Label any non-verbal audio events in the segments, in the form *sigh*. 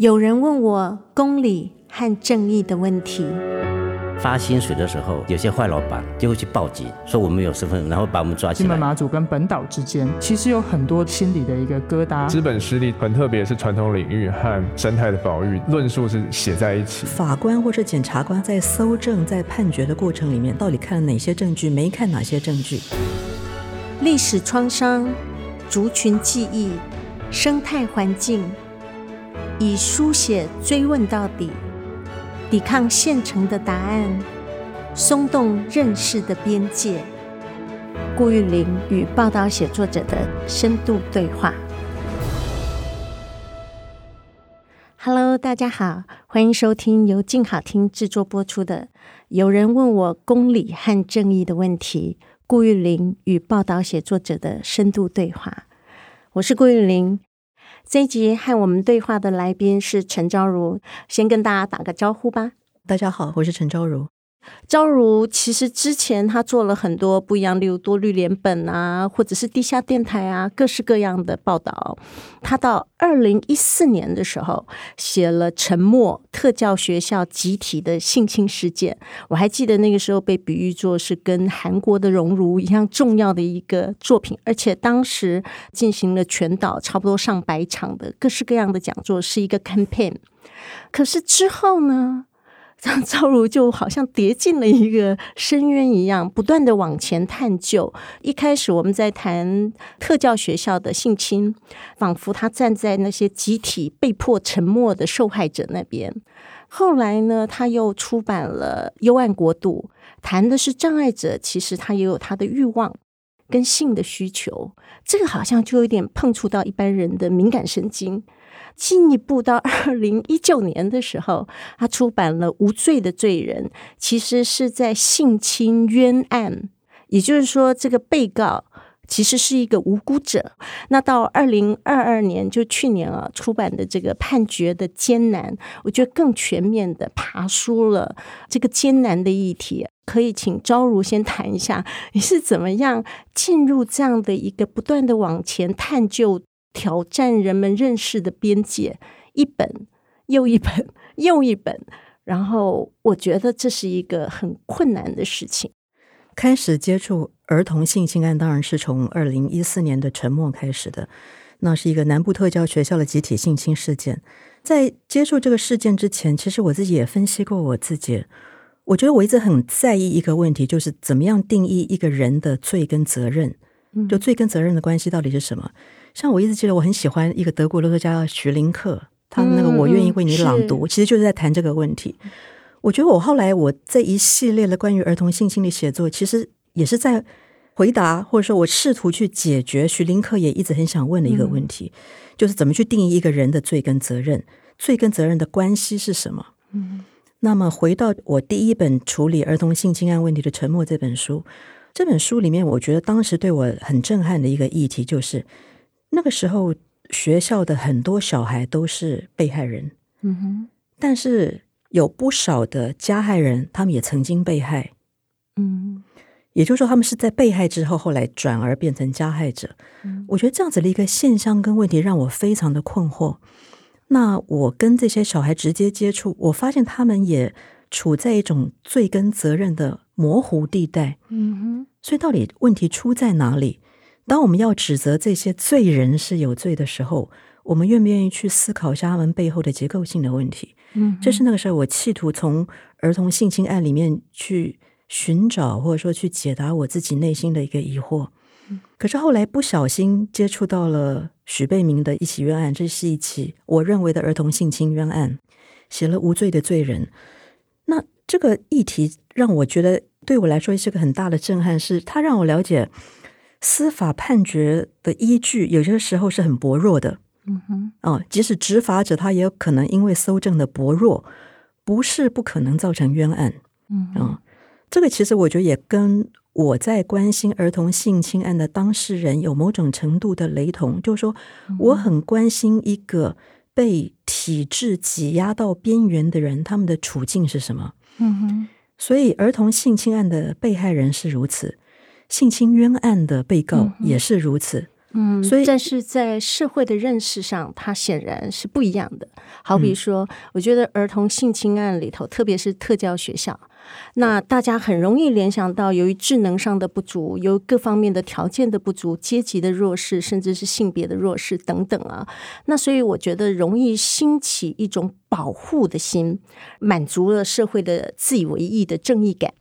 有人问我公理和正义的问题。发薪水的时候，有些坏老板就会去报警，说我们有身份，然后把我们抓起来。金门马祖跟本岛之间，其实有很多心理的一个疙瘩。资本实力很特别，是传统领域和生态的保育论述是写在一起。法官或者检察官在搜证、在判决的过程里面，到底看了哪些证据，没看哪些证据？历史创伤、族群记忆、生态环境，以书写追问到底。抵抗现成的答案，松动认识的边界。顾玉玲与报道写作者的深度对话。Hello，大家好，欢迎收听由静好听制作播出的《有人问我公理和正义的问题》。顾玉玲与报道写作者的深度对话。我是顾玉玲。这一集和我们对话的来宾是陈昭如，先跟大家打个招呼吧。大家好，我是陈昭如。昭如其实之前他做了很多不一样，例如多绿联本啊，或者是地下电台啊，各式各样的报道。他到二零一四年的时候写了《沉默：特教学校集体的性侵事件》，我还记得那个时候被比喻作是跟韩国的荣辱一样重要的一个作品，而且当时进行了全岛差不多上百场的各式各样的讲座，是一个 campaign。可是之后呢？张 *laughs* 昭如就好像跌进了一个深渊一样，不断的往前探究。一开始我们在谈特教学校的性侵，仿佛他站在那些集体被迫沉默的受害者那边。后来呢，他又出版了《幽暗国度》，谈的是障碍者，其实他也有他的欲望跟性的需求。这个好像就有点碰触到一般人的敏感神经。进一步到二零一九年的时候，他出版了《无罪的罪人》，其实是在性侵冤案，也就是说，这个被告其实是一个无辜者。那到二零二二年，就去年啊，出版的这个判决的艰难，我觉得更全面的爬梳了这个艰难的议题。可以请昭如先谈一下，你是怎么样进入这样的一个不断的往前探究？挑战人们认识的边界，一本又一本又一本，然后我觉得这是一个很困难的事情。开始接触儿童性侵案，当然是从二零一四年的沉默开始的。那是一个南部特教学校的集体性侵事件。在接触这个事件之前，其实我自己也分析过我自己。我觉得我一直很在意一个问题，就是怎么样定义一个人的罪跟责任。就罪跟责任的关系到底是什么？像我一直记得，我很喜欢一个德国的作家徐林克，他那个《我愿意为你朗读》，其实就是在谈这个问题。我觉得我后来我这一系列的关于儿童性侵的写作，其实也是在回答，或者说我试图去解决徐林克也一直很想问的一个问题，就是怎么去定义一个人的罪跟责任？罪跟责任的关系是什么？嗯，那么回到我第一本处理儿童性侵案问题的《沉默》这本书，这本书里面，我觉得当时对我很震撼的一个议题就是。那个时候，学校的很多小孩都是被害人，嗯哼，但是有不少的加害人，他们也曾经被害，嗯，也就是说，他们是在被害之后，后来转而变成加害者。嗯，我觉得这样子的一个现象跟问题让我非常的困惑。那我跟这些小孩直接接触，我发现他们也处在一种罪跟责任的模糊地带，嗯哼，所以到底问题出在哪里？当我们要指责这些罪人是有罪的时候，我们愿不愿意去思考一下他们背后的结构性的问题？嗯，这是那个时候我企图从儿童性侵案里面去寻找，或者说去解答我自己内心的一个疑惑。可是后来不小心接触到了许贝明的一起冤案，这是一起我认为的儿童性侵冤案，写了《无罪的罪人》。那这个议题让我觉得对我来说是个很大的震撼，是它让我了解。司法判决的依据有些时候是很薄弱的，嗯哼，啊，即使执法者他也有可能因为搜证的薄弱，不是不可能造成冤案，嗯啊，这个其实我觉得也跟我在关心儿童性侵案的当事人有某种程度的雷同，就是说我很关心一个被体制挤压到边缘的人，他们的处境是什么，嗯哼，所以儿童性侵案的被害人是如此。性侵冤案的被告也是如此，嗯，所以但是在社会的认识上，它显然是不一样的。好比说，嗯、我觉得儿童性侵案里头，特别是特教学校，那大家很容易联想到，由于智能上的不足，由各方面的条件的不足，阶级的弱势，甚至是性别的弱势等等啊。那所以我觉得容易兴起一种保护的心，满足了社会的自以为意的正义感。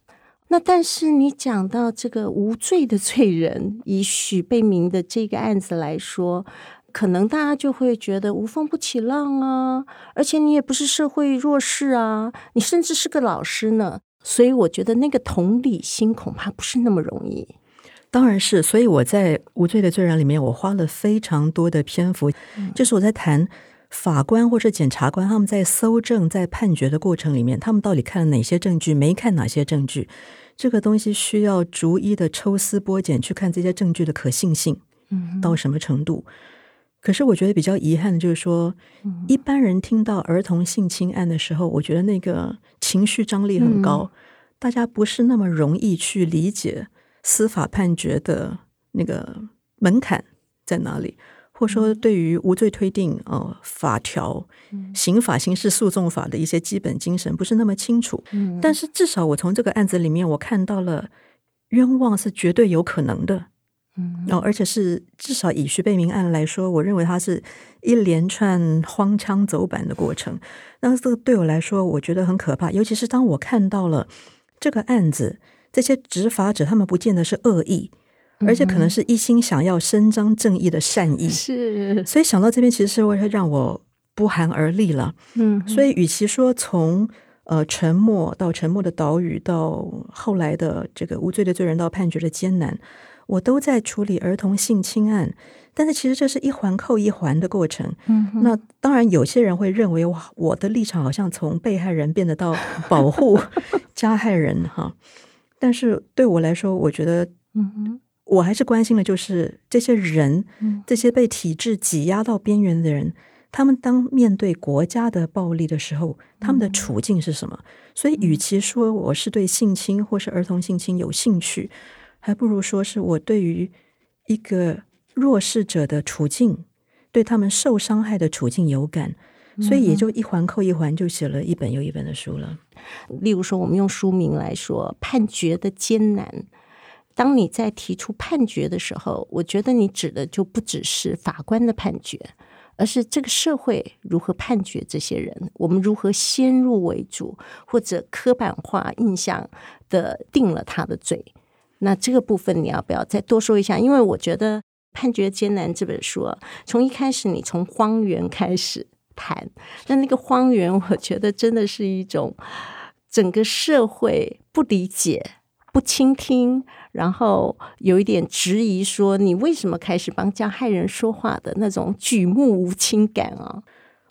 那但是你讲到这个无罪的罪人，以许贝明的这个案子来说，可能大家就会觉得无风不起浪啊，而且你也不是社会弱势啊，你甚至是个老师呢，所以我觉得那个同理心恐怕不是那么容易。当然是，所以我在《无罪的罪人》里面，我花了非常多的篇幅，嗯、就是我在谈法官或者检察官他们在搜证、在判决的过程里面，他们到底看了哪些证据，没看哪些证据。这个东西需要逐一的抽丝剥茧去看这些证据的可信性，嗯到什么程度？可是我觉得比较遗憾的就是说，一般人听到儿童性侵案的时候，我觉得那个情绪张力很高，大家不是那么容易去理解司法判决的那个门槛在哪里。或者说，对于无罪推定，呃，法条、刑法、刑事诉讼法的一些基本精神不是那么清楚。嗯，但是至少我从这个案子里面，我看到了冤枉是绝对有可能的。嗯，哦，而且是至少以徐贝明案来说，我认为它是一连串荒腔走板的过程。那这个对我来说，我觉得很可怕。尤其是当我看到了这个案子，这些执法者他们不见得是恶意。而且可能是一心想要伸张正义的善意，是，所以想到这边，其实是会让我不寒而栗了。嗯，所以与其说从呃沉默到沉默的岛屿，到后来的这个无罪的罪人到判决的艰难，我都在处理儿童性侵案，但是其实这是一环扣一环的过程。嗯，那当然有些人会认为，哇，我的立场好像从被害人变得到保护 *laughs* 加害人哈，但是对我来说，我觉得，嗯哼。我还是关心的，就是这些人，这些被体制挤压到边缘的人，他们当面对国家的暴力的时候，他们的处境是什么？所以，与其说我是对性侵或是儿童性侵有兴趣，还不如说是我对于一个弱势者的处境，对他们受伤害的处境有感，所以也就一环扣一环，就写了一本又一本的书了。例如说，我们用书名来说，《判决的艰难》。当你在提出判决的时候，我觉得你指的就不只是法官的判决，而是这个社会如何判决这些人，我们如何先入为主或者刻板化印象的定了他的罪。那这个部分你要不要再多说一下？因为我觉得《判决艰难》这本书，从一开始你从荒原开始谈，那那个荒原，我觉得真的是一种整个社会不理解、不倾听。然后有一点质疑，说你为什么开始帮加害人说话的那种举目无亲感啊？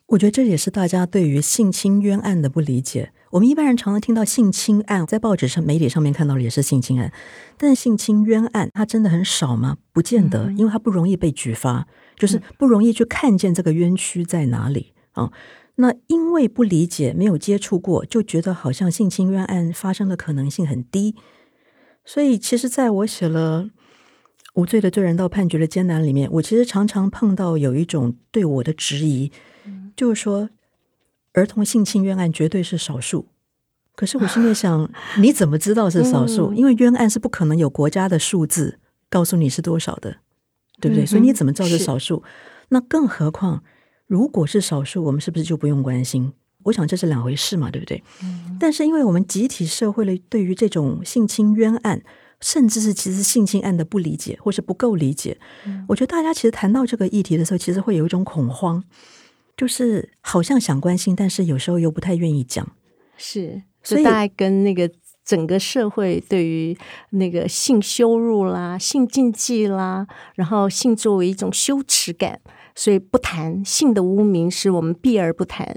我觉得这也是大家对于性侵冤案的不理解。我们一般人常常听到性侵案，在报纸上、媒体上面看到的也是性侵案，但是性侵冤案它真的很少吗？不见得，因为它不容易被举发，就是不容易去看见这个冤屈在哪里啊。那因为不理解、没有接触过，就觉得好像性侵冤案发生的可能性很低。所以，其实在我写了《无罪的罪人到判决的艰难》里面，我其实常常碰到有一种对我的质疑，就是说儿童性侵冤案绝对是少数。可是我心里想，你怎么知道是少数？因为冤案是不可能有国家的数字告诉你是多少的，对不对？所以你怎么知道是少数？那更何况，如果是少数，我们是不是就不用关心？我想这是两回事嘛，对不对？嗯。但是因为我们集体社会的对于这种性侵冤案，甚至是其实性侵案的不理解或是不够理解，嗯，我觉得大家其实谈到这个议题的时候，其实会有一种恐慌，就是好像想关心，但是有时候又不太愿意讲。是，所以大概跟那个整个社会对于那个性羞辱啦、性禁忌啦，然后性作为一种羞耻感，所以不谈性的污名，是我们避而不谈。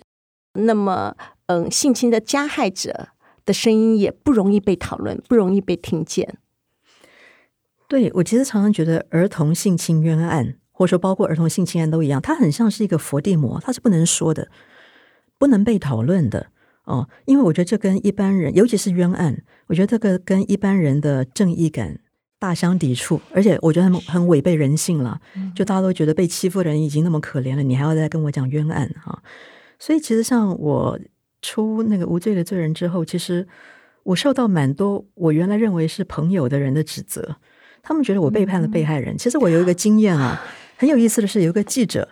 那么，嗯，性侵的加害者的声音也不容易被讨论，不容易被听见。对，我其实常常觉得，儿童性侵冤案，或者说包括儿童性侵案都一样，它很像是一个佛地魔，它是不能说的，不能被讨论的哦。因为我觉得这跟一般人，尤其是冤案，我觉得这个跟一般人的正义感大相抵触，而且我觉得很很违背人性了。就大家都觉得被欺负的人已经那么可怜了，你还要再跟我讲冤案哈。所以其实像我出那个无罪的罪人之后，其实我受到蛮多我原来认为是朋友的人的指责，他们觉得我背叛了被害人。其实我有一个经验啊，*laughs* 很有意思的是，有一个记者，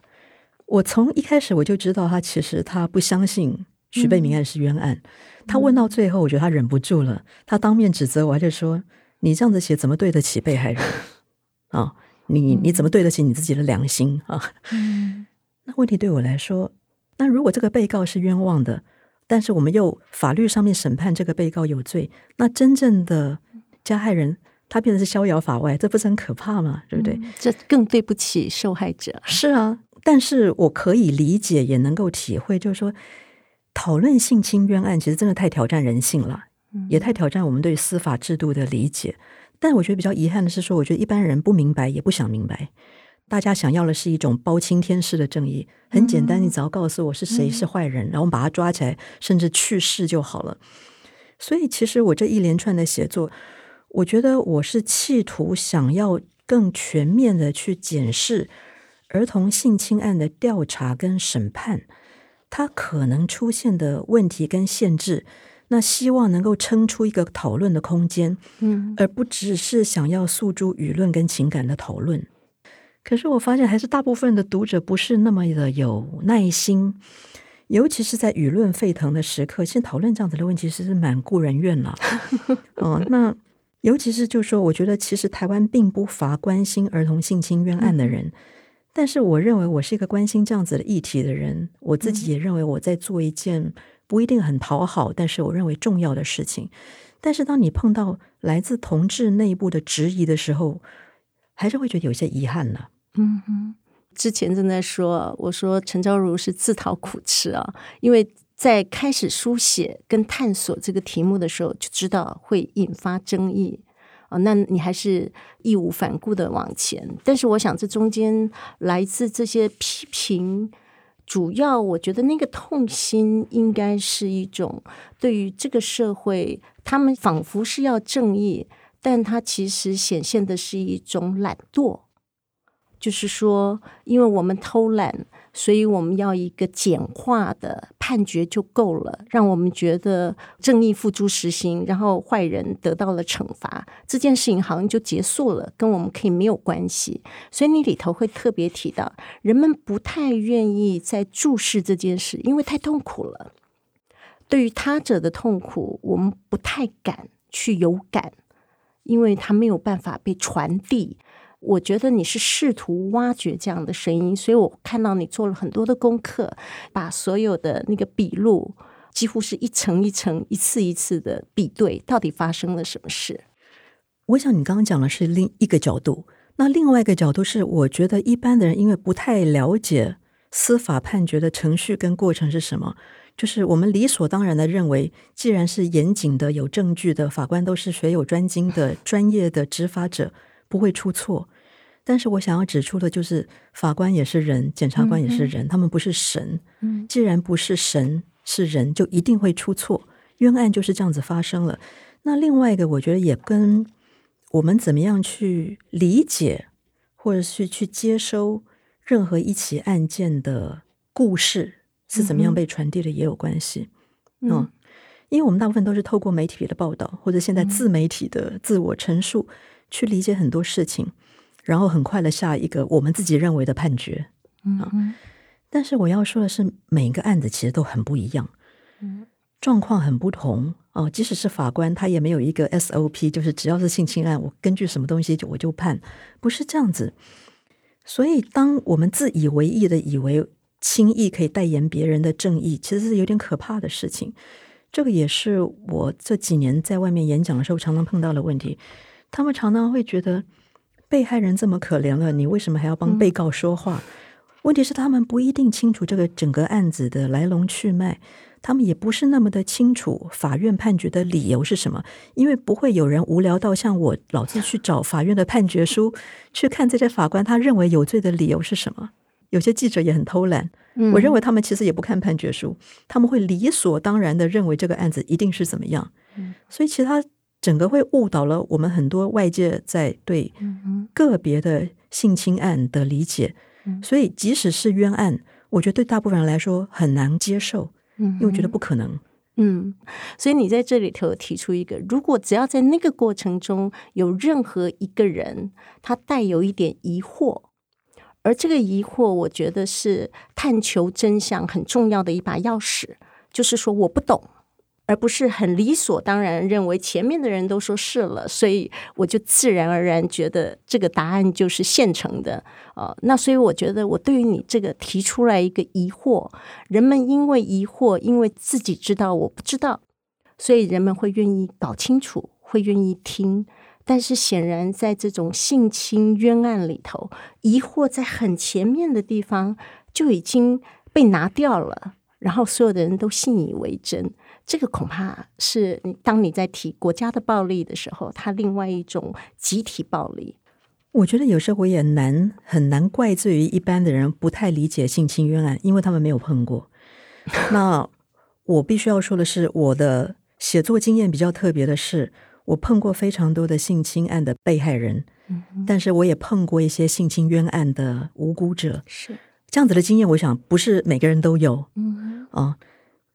我从一开始我就知道他其实他不相信徐贝明案是冤案。他问到最后，我觉得他忍不住了，他当面指责我，他就说：“你这样子写怎么对得起被害人 *laughs* 啊？你你怎么对得起你自己的良心啊？*laughs* ”那问题对我来说，那如果这个被告是冤枉的，但是我们又法律上面审判这个被告有罪，那真正的加害人他变成是逍遥法外，这不是很可怕吗？对不对？这更对不起受害者。是啊，但是我可以理解，也能够体会，就是说。讨论性侵冤案，其实真的太挑战人性了，也太挑战我们对司法制度的理解。但我觉得比较遗憾的是说，我觉得一般人不明白，也不想明白。大家想要的是一种包青天式的正义，很简单，你只要告诉我是谁是坏人，然后我们把他抓起来，甚至去世就好了。所以，其实我这一连串的写作，我觉得我是企图想要更全面的去检视儿童性侵案的调查跟审判。它可能出现的问题跟限制，那希望能够撑出一个讨论的空间，嗯，而不只是想要诉诸舆论跟情感的讨论。可是我发现，还是大部分的读者不是那么的有耐心，尤其是在舆论沸腾的时刻，现在讨论这样子的问题，其实是蛮顾人怨了。哦，*laughs* 那尤其是就是说，我觉得其实台湾并不乏关心儿童性侵冤案的人。嗯 *laughs* 但是我认为我是一个关心这样子的议题的人，我自己也认为我在做一件不一定很讨好，但是我认为重要的事情。但是当你碰到来自同志内部的质疑的时候，还是会觉得有些遗憾呢。嗯哼，之前正在说，我说陈昭如是自讨苦吃啊，因为在开始书写跟探索这个题目的时候，就知道会引发争议。啊，那你还是义无反顾的往前。但是我想，这中间来自这些批评，主要我觉得那个痛心，应该是一种对于这个社会，他们仿佛是要正义，但他其实显现的是一种懒惰。就是说，因为我们偷懒，所以我们要一个简化的判决就够了，让我们觉得正义付诸实行，然后坏人得到了惩罚，这件事情好像就结束了，跟我们可以没有关系。所以你里头会特别提到，人们不太愿意再注视这件事，因为太痛苦了。对于他者的痛苦，我们不太敢去有感，因为他没有办法被传递。我觉得你是试图挖掘这样的声音，所以我看到你做了很多的功课，把所有的那个笔录，几乎是一层一层、一次一次的比对，到底发生了什么事？我想你刚刚讲的是另一个角度，那另外一个角度是，我觉得一般的人因为不太了解司法判决的程序跟过程是什么，就是我们理所当然的认为，既然是严谨的、有证据的，法官都是学有专精的、专业的执法者。不会出错，但是我想要指出的就是，法官也是人，检察官也是人，嗯、他们不是神。既然不是神，是人，就一定会出错。冤案就是这样子发生了。那另外一个，我觉得也跟我们怎么样去理解，或者是去接收任何一起案件的故事是怎么样被传递的也有关系。嗯，嗯，因为我们大部分都是透过媒体的报道，或者现在自媒体的自我陈述。去理解很多事情，然后很快的下一个我们自己认为的判决。嗯，嗯，但是我要说的是，每一个案子其实都很不一样，嗯，状况很不同哦。即使是法官，他也没有一个 SOP，就是只要是性侵案，我根据什么东西就我就判，不是这样子。所以，当我们自以为意的以为轻易可以代言别人的正义，其实是有点可怕的事情。这个也是我这几年在外面演讲的时候常常碰到的问题。他们常常会觉得被害人这么可怜了，你为什么还要帮被告说话？问题是他们不一定清楚这个整个案子的来龙去脉，他们也不是那么的清楚法院判决的理由是什么。因为不会有人无聊到像我老是去找法院的判决书去看这些法官他认为有罪的理由是什么。有些记者也很偷懒，我认为他们其实也不看判决书，他们会理所当然的认为这个案子一定是怎么样。所以其他。整个会误导了我们很多外界在对个别的性侵案的理解。所以，即使是冤案，我觉得对大部分人来说很难接受，因为我觉得不可能。嗯，所以你在这里头提出一个，如果只要在那个过程中有任何一个人他带有一点疑惑，而这个疑惑，我觉得是探求真相很重要的一把钥匙，就是说我不懂。而不是很理所当然认为前面的人都说是了，所以我就自然而然觉得这个答案就是现成的啊。那所以我觉得，我对于你这个提出来一个疑惑，人们因为疑惑，因为自己知道我不知道，所以人们会愿意搞清楚，会愿意听。但是显然，在这种性侵冤案里头，疑惑在很前面的地方就已经被拿掉了，然后所有的人都信以为真。这个恐怕是你当你在提国家的暴力的时候，它另外一种集体暴力。我觉得有时候我也难很难怪罪于一般的人不太理解性侵冤案，因为他们没有碰过。那我必须要说的是，我的写作经验比较特别的是，我碰过非常多的性侵案的被害人，嗯、但是我也碰过一些性侵冤案的无辜者。是这样子的经验，我想不是每个人都有。嗯啊，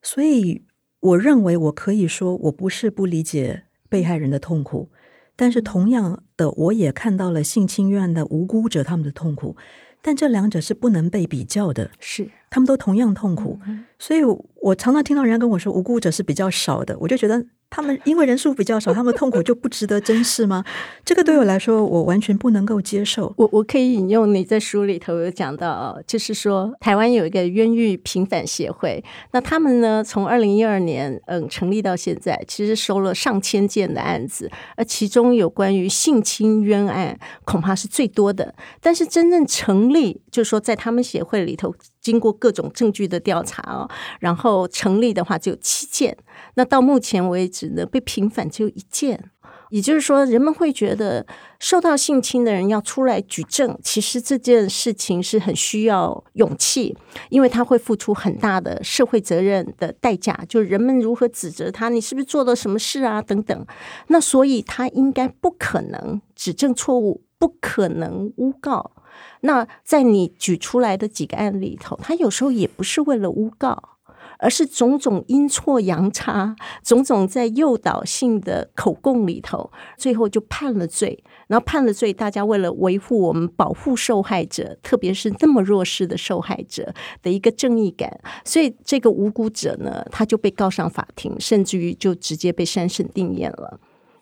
所以。我认为我可以说，我不是不理解被害人的痛苦，但是同样的，我也看到了性侵案的无辜者他们的痛苦，但这两者是不能被比较的，是。他们都同样痛苦，所以我常常听到人家跟我说无辜者是比较少的，我就觉得。他们因为人数比较少，*laughs* 他们的痛苦就不值得珍视吗？这个对我来说，我完全不能够接受。*laughs* 我我可以引用你在书里头有讲到，就是说台湾有一个冤狱平反协会，那他们呢，从二零一二年嗯成立到现在，其实收了上千件的案子，而其中有关于性侵冤案恐怕是最多的。但是真正成立，就是说在他们协会里头。经过各种证据的调查哦，然后成立的话只有七件，那到目前为止呢，被平反只有一件。也就是说，人们会觉得受到性侵的人要出来举证，其实这件事情是很需要勇气，因为他会付出很大的社会责任的代价，就是人们如何指责他，你是不是做了什么事啊等等。那所以他应该不可能指证错误，不可能诬告。那在你举出来的几个案里头，他有时候也不是为了诬告，而是种种阴错阳差，种种在诱导性的口供里头，最后就判了罪。然后判了罪，大家为了维护我们保护受害者，特别是那么弱势的受害者的一个正义感，所以这个无辜者呢，他就被告上法庭，甚至于就直接被三审定谳了。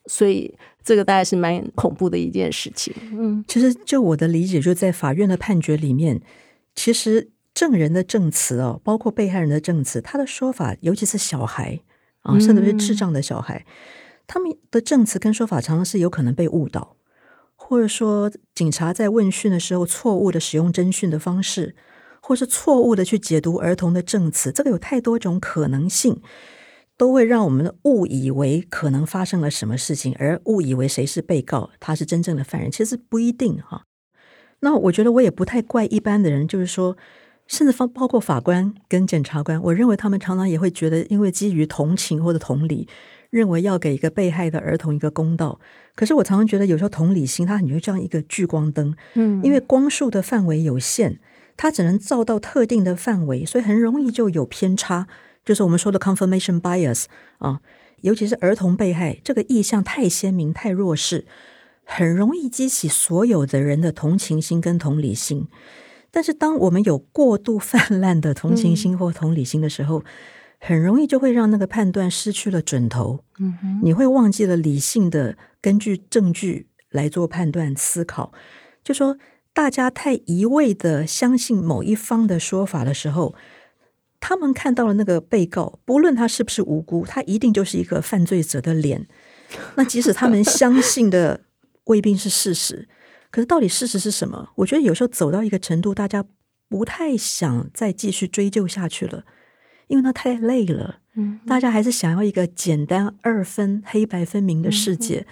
所以。这个大概是蛮恐怖的一件事情。嗯，其实就我的理解，就在法院的判决里面，其实证人的证词哦，包括被害人的证词，他的说法，尤其是小孩啊，甚至是智障的小孩，嗯、他们的证词跟说法常常是有可能被误导，或者说警察在问讯的时候错误的使用侦讯的方式，或是错误的去解读儿童的证词，这个有太多种可能性。都会让我们误以为可能发生了什么事情，而误以为谁是被告，他是真正的犯人。其实不一定哈。那我觉得我也不太怪一般的人，就是说，甚至包括法官跟检察官，我认为他们常常也会觉得，因为基于同情或者同理，认为要给一个被害的儿童一个公道。可是我常常觉得，有时候同理心它很像一个聚光灯，嗯，因为光束的范围有限，它只能照到特定的范围，所以很容易就有偏差。就是我们说的 confirmation bias 啊，尤其是儿童被害，这个意向太鲜明、太弱势，很容易激起所有的人的同情心跟同理心。但是，当我们有过度泛滥的同情心或同理心的时候，嗯、很容易就会让那个判断失去了准头。嗯哼，你会忘记了理性的根据证据来做判断思考。就说大家太一味的相信某一方的说法的时候。他们看到了那个被告，不论他是不是无辜，他一定就是一个犯罪者的脸。那即使他们相信的未必是事实，可是到底事实是什么？我觉得有时候走到一个程度，大家不太想再继续追究下去了，因为那太累了。嗯，大家还是想要一个简单二分黑白分明的世界，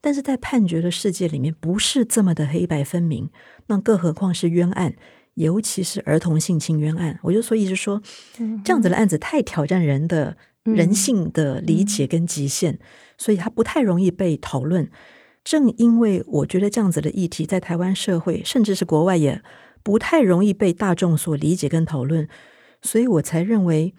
但是在判决的世界里面，不是这么的黑白分明。那更何况是冤案。尤其是儿童性侵冤案，我就所以是说，这样子的案子太挑战人的人性的理解跟极限，所以它不太容易被讨论。正因为我觉得这样子的议题在台湾社会，甚至是国外也不太容易被大众所理解跟讨论，所以我才认为，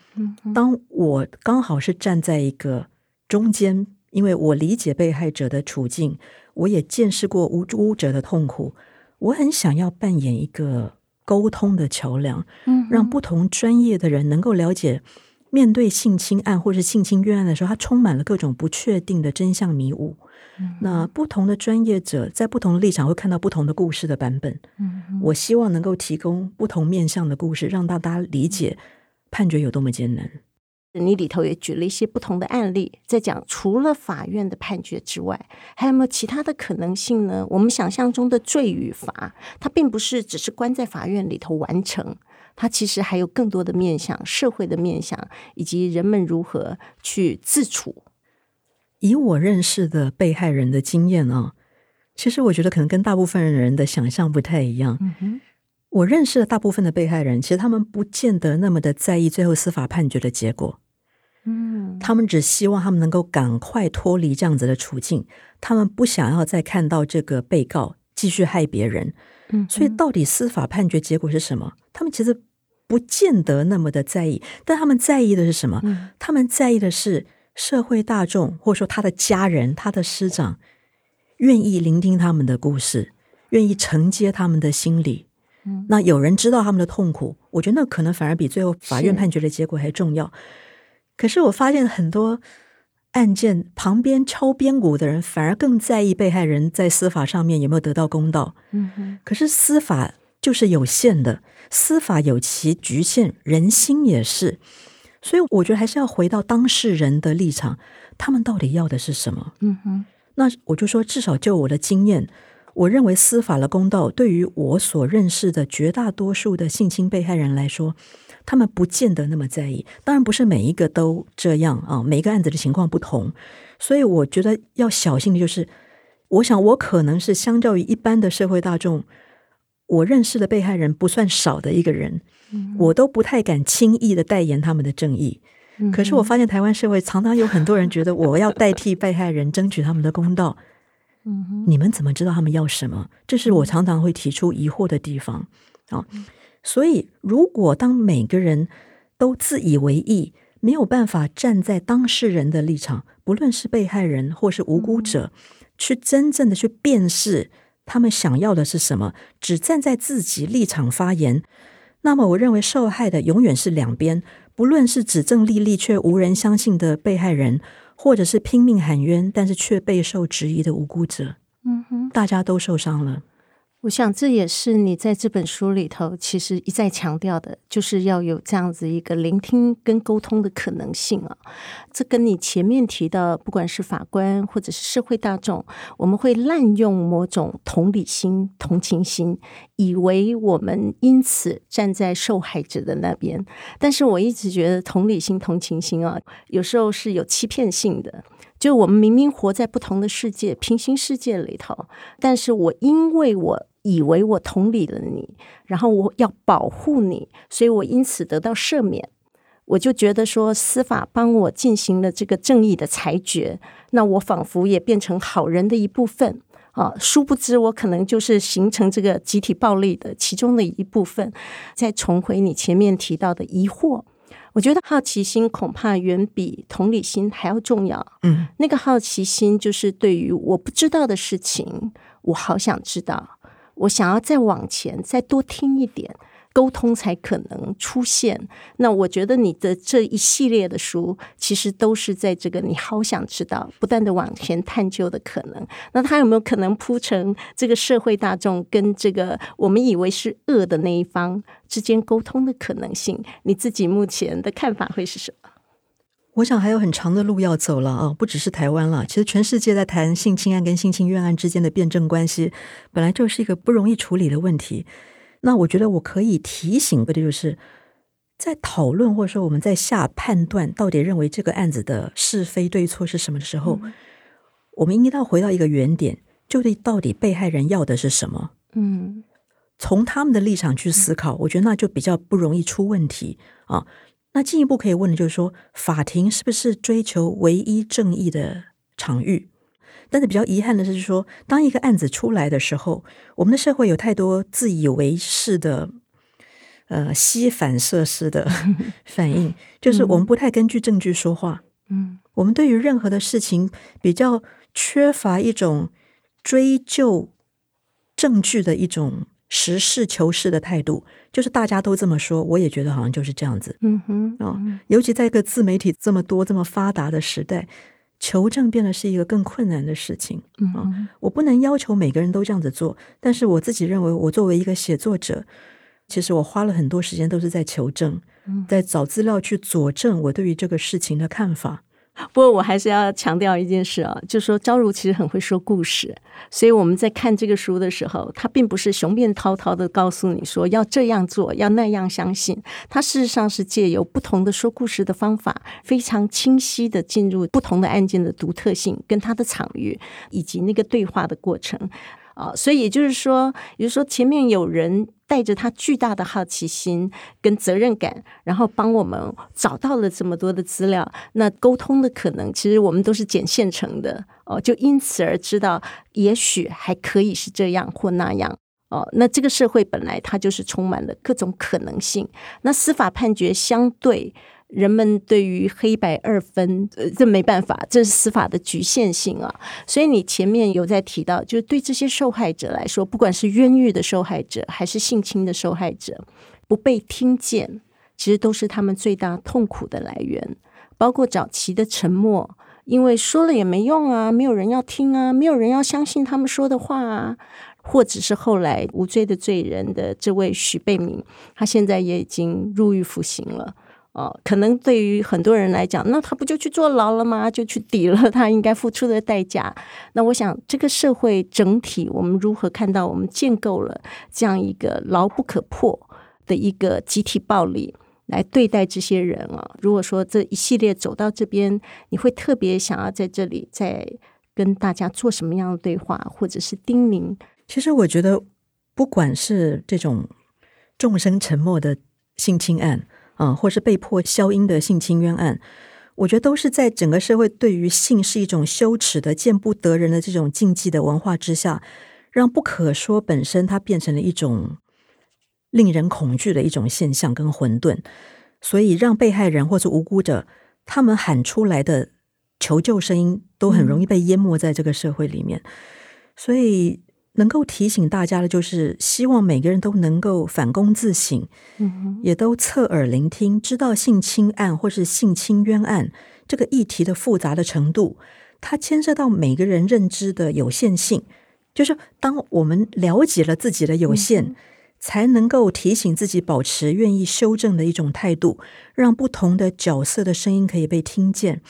当我刚好是站在一个中间，因为我理解被害者的处境，我也见识过无辜者的痛苦，我很想要扮演一个沟通的桥梁，让不同专业的人能够了解。面对性侵案或是性侵冤案的时候，它充满了各种不确定的真相迷雾。嗯、那不同的专业者在不同的立场会看到不同的故事的版本。嗯、我希望能够提供不同面向的故事，让大家理解判决有多么艰难。你里头也举了一些不同的案例，在讲除了法院的判决之外，还有没有其他的可能性呢？我们想象中的罪与罚，它并不是只是关在法院里头完成。它其实还有更多的面向，社会的面向，以及人们如何去自处。以我认识的被害人的经验啊，其实我觉得可能跟大部分人的想象不太一样。嗯哼，我认识的大部分的被害人，其实他们不见得那么的在意最后司法判决的结果。嗯，他们只希望他们能够赶快脱离这样子的处境，他们不想要再看到这个被告继续害别人。嗯，所以到底司法判决结果是什么？他们其实不见得那么的在意，但他们在意的是什么？嗯，他们在意的是社会大众，或者说他的家人、他的师长，愿意聆听他们的故事，愿意承接他们的心理。嗯，那有人知道他们的痛苦，我觉得那可能反而比最后法院判决的结果还重要。是。可是我发现很多案件旁边敲边鼓的人，反而更在意被害人在司法上面有没有得到公道。嗯哼，可是司法。就是有限的，司法有其局限，人心也是，所以我觉得还是要回到当事人的立场，他们到底要的是什么？嗯哼，那我就说，至少就我的经验，我认为司法的公道对于我所认识的绝大多数的性侵被害人来说，他们不见得那么在意。当然不是每一个都这样啊，每一个案子的情况不同，所以我觉得要小心的就是，我想我可能是相较于一般的社会大众。我认识的被害人不算少的一个人，我都不太敢轻易的代言他们的正义。可是我发现台湾社会常常有很多人觉得我要代替被害人争取他们的公道。你们怎么知道他们要什么？这是我常常会提出疑惑的地方啊。所以，如果当每个人都自以为意，没有办法站在当事人的立场，不论是被害人或是无辜者，去真正的去辨识。他们想要的是什么？只站在自己立场发言，那么我认为受害的永远是两边，不论是指证历历却无人相信的被害人，或者是拼命喊冤但是却备受质疑的无辜者。嗯哼，大家都受伤了。我想这也是你在这本书里头其实一再强调的，就是要有这样子一个聆听跟沟通的可能性啊。这跟你前面提到，不管是法官或者是社会大众，我们会滥用某种同理心、同情心，以为我们因此站在受害者的那边。但是我一直觉得同理心、同情心啊，有时候是有欺骗性的。就我们明明活在不同的世界、平行世界里头，但是我因为我。以为我同理了你，然后我要保护你，所以我因此得到赦免。我就觉得说，司法帮我进行了这个正义的裁决，那我仿佛也变成好人的一部分啊。殊不知，我可能就是形成这个集体暴力的其中的一部分。再重回你前面提到的疑惑，我觉得好奇心恐怕远比同理心还要重要。嗯，那个好奇心就是对于我不知道的事情，我好想知道。我想要再往前，再多听一点，沟通才可能出现。那我觉得你的这一系列的书，其实都是在这个你好想知道，不断的往前探究的可能。那它有没有可能铺成这个社会大众跟这个我们以为是恶的那一方之间沟通的可能性？你自己目前的看法会是什么？我想还有很长的路要走了啊！不只是台湾了，其实全世界在谈性侵案跟性侵冤案之间的辩证关系，本来就是一个不容易处理的问题。那我觉得我可以提醒的，就是在讨论或者说我们在下判断，到底认为这个案子的是非对错是什么的时候，嗯、我们应该要回到一个原点，就对到底被害人要的是什么？嗯，从他们的立场去思考，我觉得那就比较不容易出问题啊。那进一步可以问的就是说，法庭是不是追求唯一正义的场域？但是比较遗憾的是说，当一个案子出来的时候，我们的社会有太多自以为是的，呃，吸反射式的 *laughs* 反应，就是我们不太根据证据说话。嗯，我们对于任何的事情比较缺乏一种追究证据的一种。实事求是的态度，就是大家都这么说，我也觉得好像就是这样子。嗯哼，哦，尤其在一个自媒体这么多、这么发达的时代，求证变得是一个更困难的事情。嗯、哦，我不能要求每个人都这样子做，但是我自己认为，我作为一个写作者，其实我花了很多时间都是在求证，在找资料去佐证我对于这个事情的看法。*laughs* 不过我还是要强调一件事啊，就是说昭如其实很会说故事，所以我们在看这个书的时候，他并不是雄辩滔滔的告诉你说要这样做，要那样相信，他事实上是借由不同的说故事的方法，非常清晰的进入不同的案件的独特性，跟他的场域以及那个对话的过程。啊、所以也就是说，也就是说，前面有人带着他巨大的好奇心跟责任感，然后帮我们找到了这么多的资料。那沟通的可能，其实我们都是捡现成的哦，就因此而知道，也许还可以是这样或那样哦。那这个社会本来它就是充满了各种可能性。那司法判决相对。人们对于黑白二分，呃，这没办法，这是司法的局限性啊。所以你前面有在提到，就是对这些受害者来说，不管是冤狱的受害者，还是性侵的受害者，不被听见，其实都是他们最大痛苦的来源。包括早期的沉默，因为说了也没用啊，没有人要听啊，没有人要相信他们说的话啊。或者是后来无罪的罪人的这位许贝明，他现在也已经入狱服刑了。哦，可能对于很多人来讲，那他不就去坐牢了吗？就去抵了他应该付出的代价。那我想，这个社会整体，我们如何看到我们建构了这样一个牢不可破的一个集体暴力来对待这些人啊？如果说这一系列走到这边，你会特别想要在这里再跟大家做什么样的对话，或者是叮咛？其实我觉得，不管是这种众生沉默的性侵案。啊，或是被迫消音的性侵冤案，我觉得都是在整个社会对于性是一种羞耻的、见不得人的这种禁忌的文化之下，让不可说本身它变成了一种令人恐惧的一种现象跟混沌，所以让被害人或是无辜者他们喊出来的求救声音都很容易被淹没在这个社会里面，所以。能够提醒大家的，就是希望每个人都能够反躬自省，嗯，也都侧耳聆听，知道性侵案或是性侵冤案这个议题的复杂的程度，它牵涉到每个人认知的有限性。就是当我们了解了自己的有限，嗯、才能够提醒自己保持愿意修正的一种态度，让不同的角色的声音可以被听见。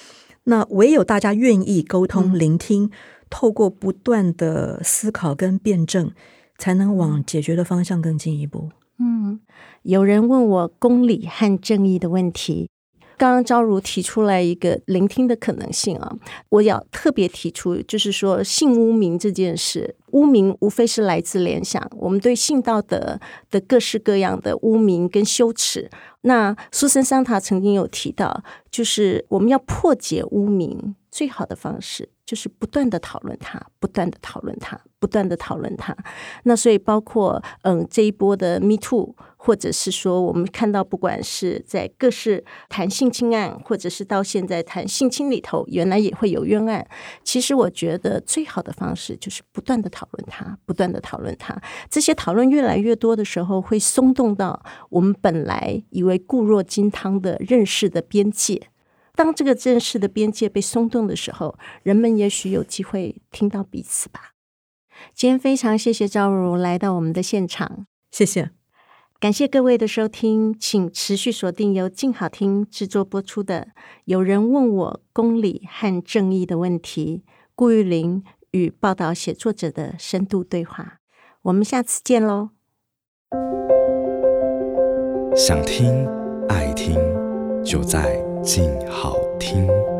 那唯有大家愿意沟通、聆听。嗯透过不断的思考跟辩证，才能往解决的方向更进一步。嗯，有人问我公理和正义的问题。刚刚昭如提出来一个聆听的可能性啊，我要特别提出，就是说性污名这件事，污名无非是来自联想，我们对性道德的各式各样的污名跟羞耻。那苏珊·桑塔曾经有提到，就是我们要破解污名，最好的方式。就是不断的讨论它，不断的讨论它，不断的讨论它。那所以包括嗯这一波的 Me Too，或者是说我们看到不管是在各式谈性侵案，或者是到现在谈性侵里头，原来也会有冤案。其实我觉得最好的方式就是不断的讨论它，不断的讨论它。这些讨论越来越多的时候，会松动到我们本来以为固若金汤的认识的边界。当这个正式的边界被松动的时候，人们也许有机会听到彼此吧。今天非常谢谢赵如来到我们的现场，谢谢，感谢各位的收听，请持续锁定由静好听制作播出的《有人问我公理和正义的问题》，顾玉玲与报道写作者的深度对话。我们下次见喽！想听爱听，就在。静好听。